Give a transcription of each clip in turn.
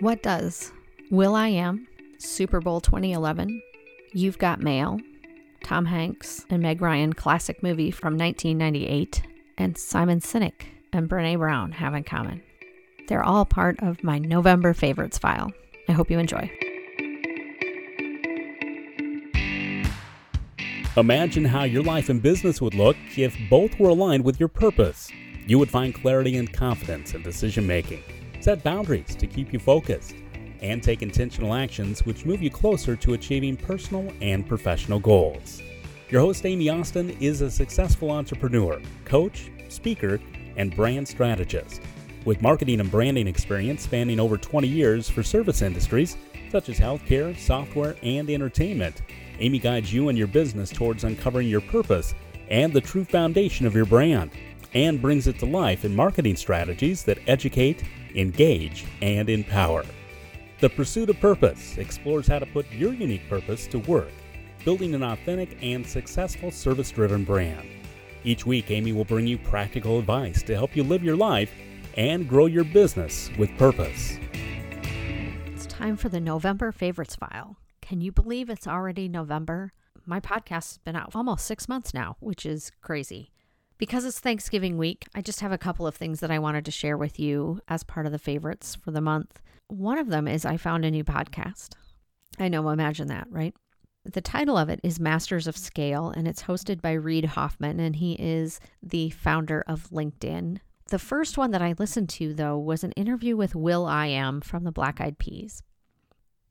What does will.i.am, Super Bowl 2011, You've Got Mail, Tom Hanks and Meg Ryan classic movie from 1998, and Simon Sinek and Brene Brown have in common? They're all part of my November favorites file. I hope you enjoy. Imagine how your life and business would look if both were aligned with your purpose. You would find clarity and confidence in decision making, set boundaries to keep you focused, and take intentional actions which move you closer to achieving personal and professional goals. Your host, Amy Austin, is a successful entrepreneur, coach, speaker, and brand strategist. With marketing and branding experience spanning over 20 years for service industries such as healthcare, software, and entertainment, Amy guides you and your business towards uncovering your purpose and the true foundation of your brand, and brings it to life in marketing strategies that educate, engage, and empower. The Pursuit of Purpose explores how to put your unique purpose to work, building an authentic and successful service driven brand. Each week, Amy will bring you practical advice to help you live your life and grow your business with purpose. It's time for the November favorites file. Can you believe it's already November? My podcast has been out almost six months now, which is crazy. Because it's Thanksgiving week, I just have a couple of things that I wanted to share with you as part of the favorites for the month. One of them is I found a new podcast. I know, imagine that, right? The title of it is Masters of Scale, and it's hosted by Reid Hoffman, and he is the founder of LinkedIn. The first one that I listened to, though, was an interview with will.i.am from the Black Eyed Peas.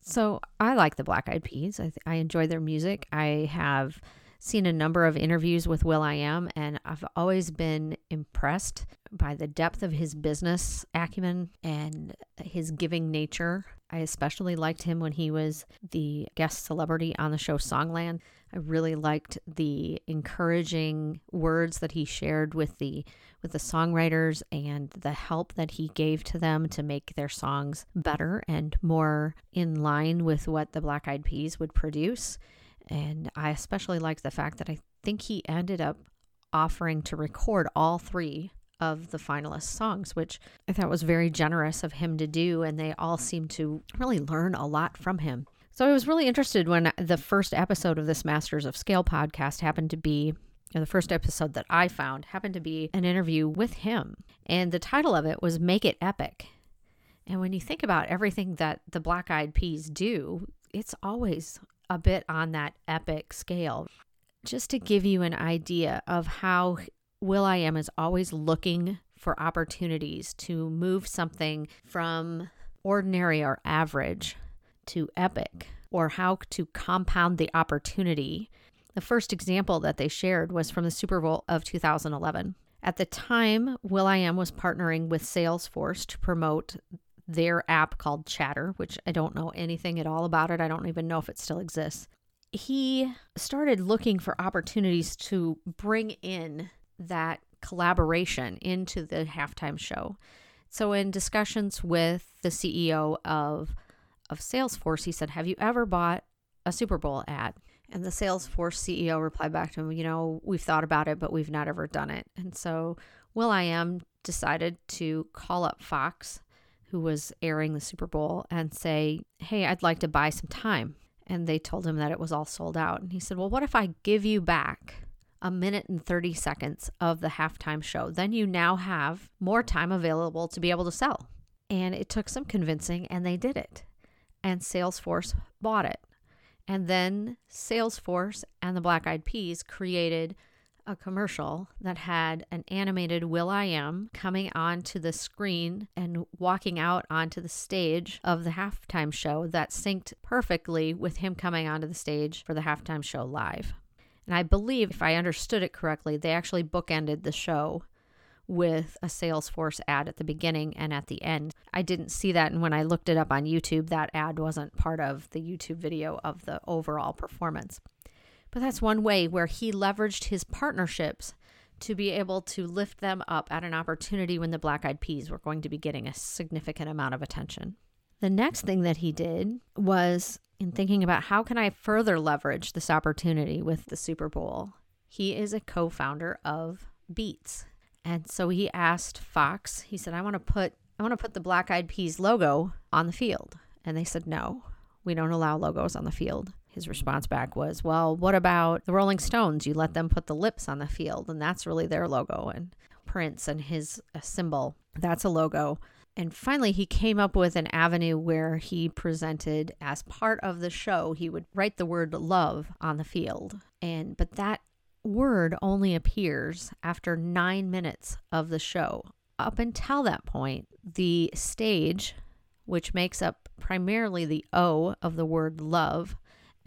So I like the Black Eyed Peas. I, th- I enjoy their music. I have seen a number of interviews with will.i.am, and I've always been impressed by the depth of his business acumen and his giving nature. I especially liked him when he was the guest celebrity on the show Songland. I really liked the encouraging words that he shared with the with the songwriters and the help that he gave to them to make their songs better and more in line with what the Black Eyed Peas would produce. And I especially liked the fact that I think he ended up offering to record all three of the finalist songs, which I thought was very generous of him to do. And they all seemed to really learn a lot from him. So I was really interested when the first episode of this Masters of Scale podcast happened to be the first episode that I found happened to be an interview with him. And the title of it was Make It Epic. And when you think about everything that the Black Eyed Peas do, it's always a bit on that epic scale. Just to give you an idea of how will.i.am is always looking for opportunities to move something from ordinary or average to epic, or how to compound the opportunity. The first example that they shared was from the Super Bowl of 2011. At the time, will.i.am was partnering with Salesforce to promote their app called Chatter, which I don't know anything at all about it. I don't even know if it still exists. He started looking for opportunities to bring in that collaboration into the halftime show. So, in discussions with the CEO of, of Salesforce, he said, Have you ever bought a Super Bowl ad? And the Salesforce CEO replied back to him, You know, we've thought about it, but we've not ever done it. And so, will.i.am decided to call up Fox who was airing the Super Bowl and say, Hey, I'd like to buy some time. And they told him that it was all sold out. And he said, Well, what if I give you back a minute and 30 seconds of the halftime show? Then you now have more time available to be able to sell. And it took some convincing, and they did it. And Salesforce bought it. And then Salesforce and the Black Eyed Peas created a commercial that had an animated will.i.am coming onto the screen and walking out onto the stage of the halftime show that synced perfectly with him coming onto the stage for the halftime show live. And I believe, if I understood it correctly, they actually bookended the show with a Salesforce ad at the beginning and at the end. I didn't see that. And when I looked it up on YouTube, that ad wasn't part of the YouTube video of the overall performance. But that's one way where he leveraged his partnerships to be able to lift them up at an opportunity when the Black Eyed Peas were going to be getting a significant amount of attention. The next thing that he did was in thinking about how can I further leverage this opportunity with the Super Bowl. He is a co-founder of Beats. And so he asked Fox, he said, I want to put I want to put the Black Eyed Peas logo on the field. And they said, No, we don't allow logos on the field. His response back was, Well, what about the Rolling Stones? You let them put the lips on the field, and that's really their logo. And Prince and his symbol, that's a logo. And finally, he came up with an avenue where he presented as part of the show, he would write the word love on the field. And but that word only appears after nine minutes of the show. Up until that point, the stage, which makes up primarily the O of the word love,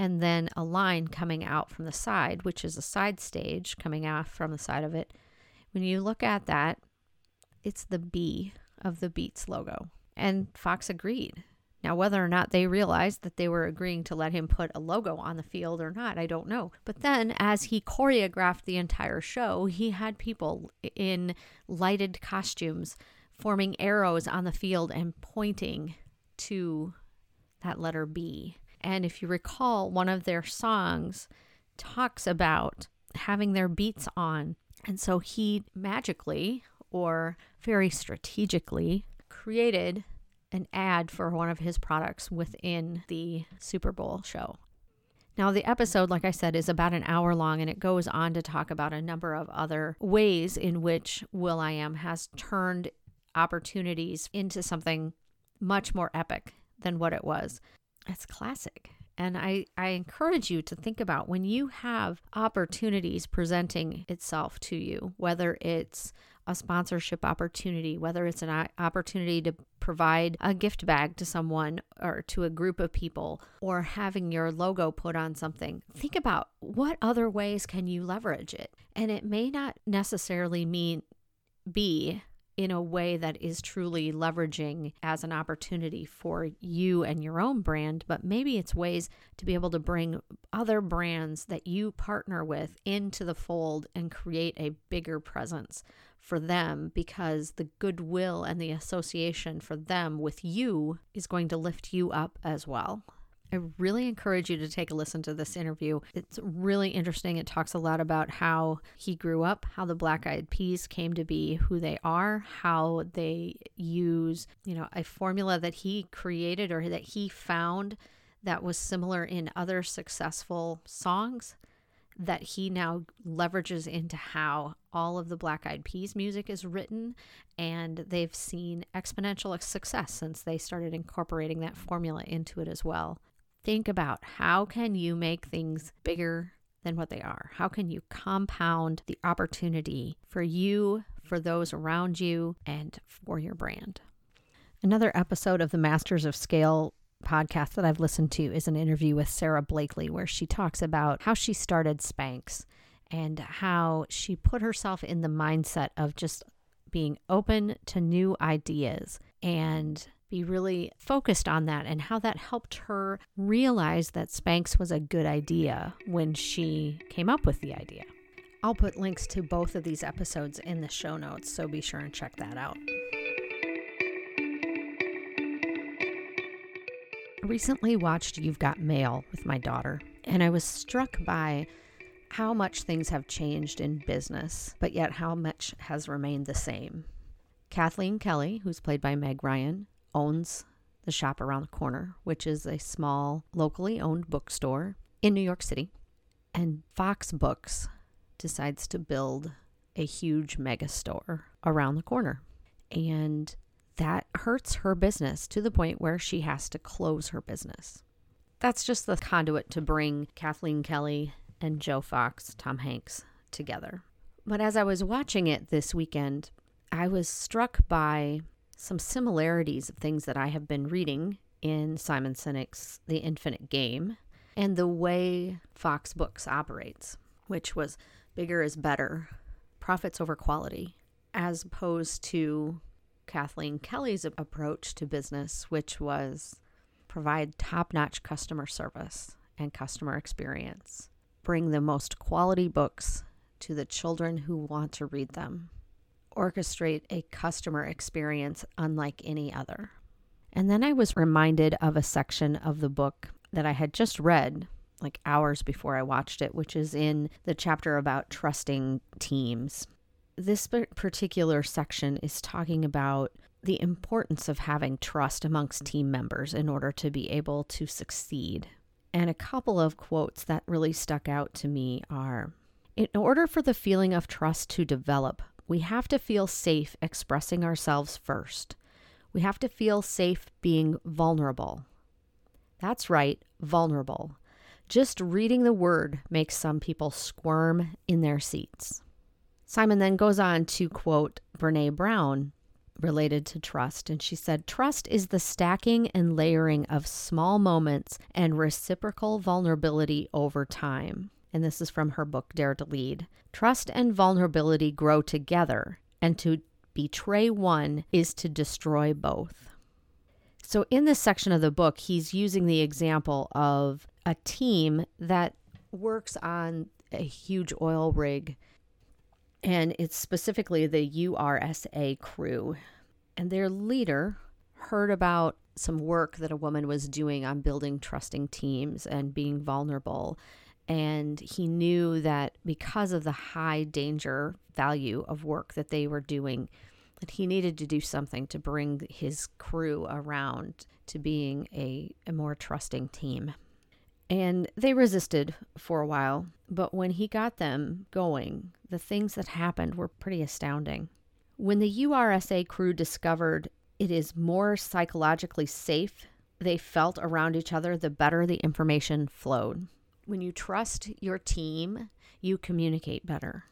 and then a line coming out from the side, which is a side stage coming out from the side of it. When you look at that, it's the B of the Beats logo. And Fox agreed. Now, whether or not they realized that they were agreeing to let him put a logo on the field or not, I don't know. But then, as he choreographed the entire show, he had people in lighted costumes forming arrows on the field and pointing to that letter B. And if you recall, one of their songs talks about having their beats on. And so he magically, or very strategically created an ad for one of his products within the Super Bowl show. Now, the episode, like I said, is about an hour long and it goes on to talk about a number of other ways in which will.i.am has turned opportunities into something much more epic than what it was. It's classic. And I, I encourage you to think about when you have opportunities presenting itself to you, whether it's a sponsorship opportunity, whether it's an opportunity to provide a gift bag to someone or to a group of people, or having your logo put on something. Think about what other ways can you leverage it? And it may not necessarily mean be in a way that is truly leveraging as an opportunity for you and your own brand, but maybe it's ways to be able to bring other brands that you partner with into the fold and create a bigger presence for them because the goodwill and the association for them with you is going to lift you up as well. I really encourage you to take a listen to this interview. It's really interesting. It talks a lot about how he grew up, how the Black Eyed Peas came to be who they are, how they use, you know, a formula that he created or that he found that was similar in other successful songs that he now leverages into how all of the Black Eyed Peas music is written. And they've seen exponential success since they started incorporating that formula into it as well. Think about how can you make things bigger than what they are? How can you compound the opportunity for you, for those around you, and for your brand? Another episode of the Masters of Scale podcast that I've listened to is an interview with Sara Blakely where she talks about how she started Spanx and how she put herself in the mindset of just being open to new ideas and be really focused on that and how that helped her realize that Spanx was a good idea when she came up with the idea. I'll put links to both of these episodes in the show notes, so be sure and check that out. I recently watched You've Got Mail with my daughter, and I was struck by how much things have changed in business, but yet how much has remained the same. Kathleen Kelly, who's played by Meg Ryan, owns the shop around the corner, which is a small, locally owned bookstore in New York City. And Fox Books decides to build a huge mega store around the corner. And that hurts her business to the point where she has to close her business. That's just the conduit to bring Kathleen Kelly and Joe Fox, Tom Hanks, together. But as I was watching it this weekend, I was struck by some similarities of things that I have been reading in Simon Sinek's The Infinite Game and the way Fox Books operates, which was bigger is better, profits over quality, as opposed to Kathleen Kelly's approach to business, which was provide top notch customer service and customer experience, bring the most quality books to the children who want to read them, orchestrate a customer experience unlike any other. And then I was reminded of a section of the book that I had just read like hours before I watched it, which is in the chapter about trusting teams this particular section is talking about the importance of having trust amongst team members in order to be able to succeed. And a couple of quotes that really stuck out to me are In order for the feeling of trust to develop, we have to feel safe expressing ourselves first. We have to feel safe being vulnerable. That's right, vulnerable. Just reading the word makes some people squirm in their seats. Simon then goes on to quote Brene Brown related to trust, and she said, Trust is the stacking and layering of small moments and reciprocal vulnerability over time. And this is from her book, Dare to Lead. Trust and vulnerability grow together, and to betray one is to destroy both. So, in this section of the book, he's using the example of a team that works on a huge oil rig and it's specifically the URSA crew. And their leader heard about some work that a woman was doing on building trusting teams and being vulnerable. And he knew that because of the high danger value of work that they were doing, that he needed to do something to bring his crew around to being a, a more trusting team. And they resisted for a while, but when he got them going, the things that happened were pretty astounding. When the URSA crew discovered it is more psychologically safe they felt around each other, the better the information flowed. When you trust your team, you communicate better.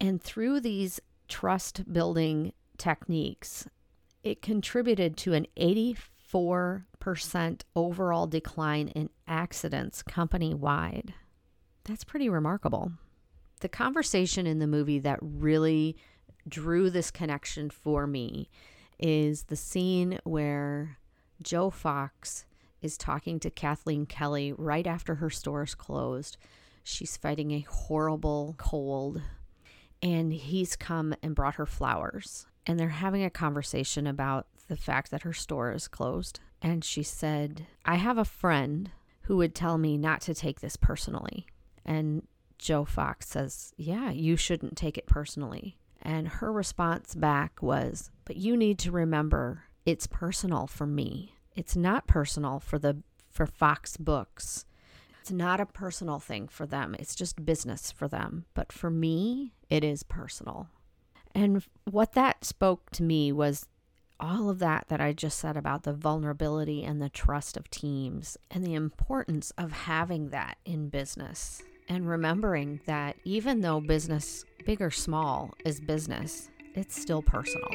And through these trust building techniques, it contributed to an 84 percent overall decline in accidents company wide. That's pretty remarkable. The conversation in the movie that really drew this connection for me is the scene where Joe Fox is talking to Kathleen Kelly right after her stores closed. She's fighting a horrible cold, and he's come and brought her flowers. And they're having a conversation about the fact that her store is closed. And she said, I have a friend who would tell me not to take this personally. And Joe Fox says, Yeah, you shouldn't take it personally. And her response back was, But you need to remember it's personal for me. It's not personal for the for Fox Books. It's not a personal thing for them. It's just business for them. But for me, it is personal. And what that spoke to me was all of that that I just said about the vulnerability and the trust of teams and the importance of having that in business and remembering that even though business, big or small, is business, it's still personal.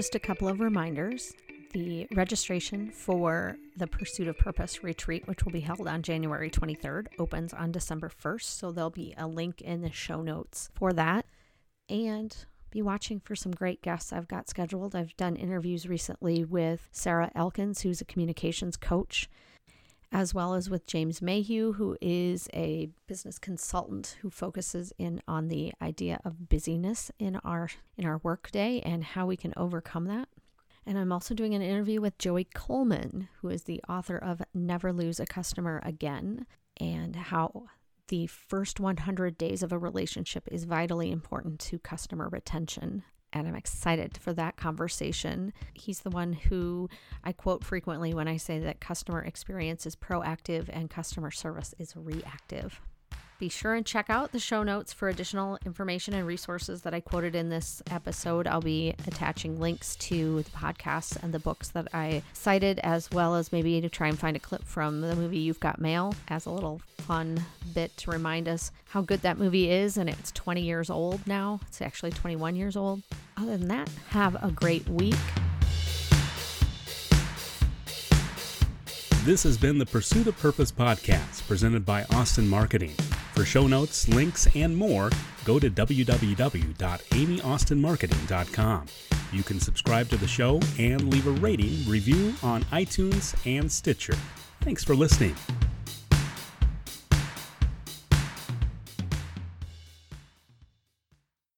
Just a couple of reminders. The registration for the Pursuit of Purpose retreat, which will be held on January 23rd, opens on December 1st. So there'll be a link in the show notes for that. And be watching for some great guests I've got scheduled. I've done interviews recently with Sarah Elkins, who's a communications coach, as well as with James Mayhew, who is a business consultant who focuses in on the idea of busyness in our in our workday and how we can overcome that. And I'm also doing an interview with Joey Coleman, who is the author of Never Lose a Customer Again, and how the first 100 days of a relationship is vitally important to customer retention. And I'm excited for that conversation. He's the one who I quote frequently when I say that customer experience is proactive and customer service is reactive. Be sure and check out the show notes for additional information and resources that I quoted in this episode. I'll be attaching links to the podcasts and the books that I cited, as well as maybe to try and find a clip from the movie You've Got Mail as a little fun bit to remind us how good that movie is. And it's 20 years old now, it's actually 21 years old. Other than that, have a great week. This has been the Pursuit of Purpose podcast presented by Austin Marketing. For show notes, links, and more, go to www.amyaustinmarketing.com. You can subscribe to the show and leave a rating review on iTunes and Stitcher. Thanks for listening.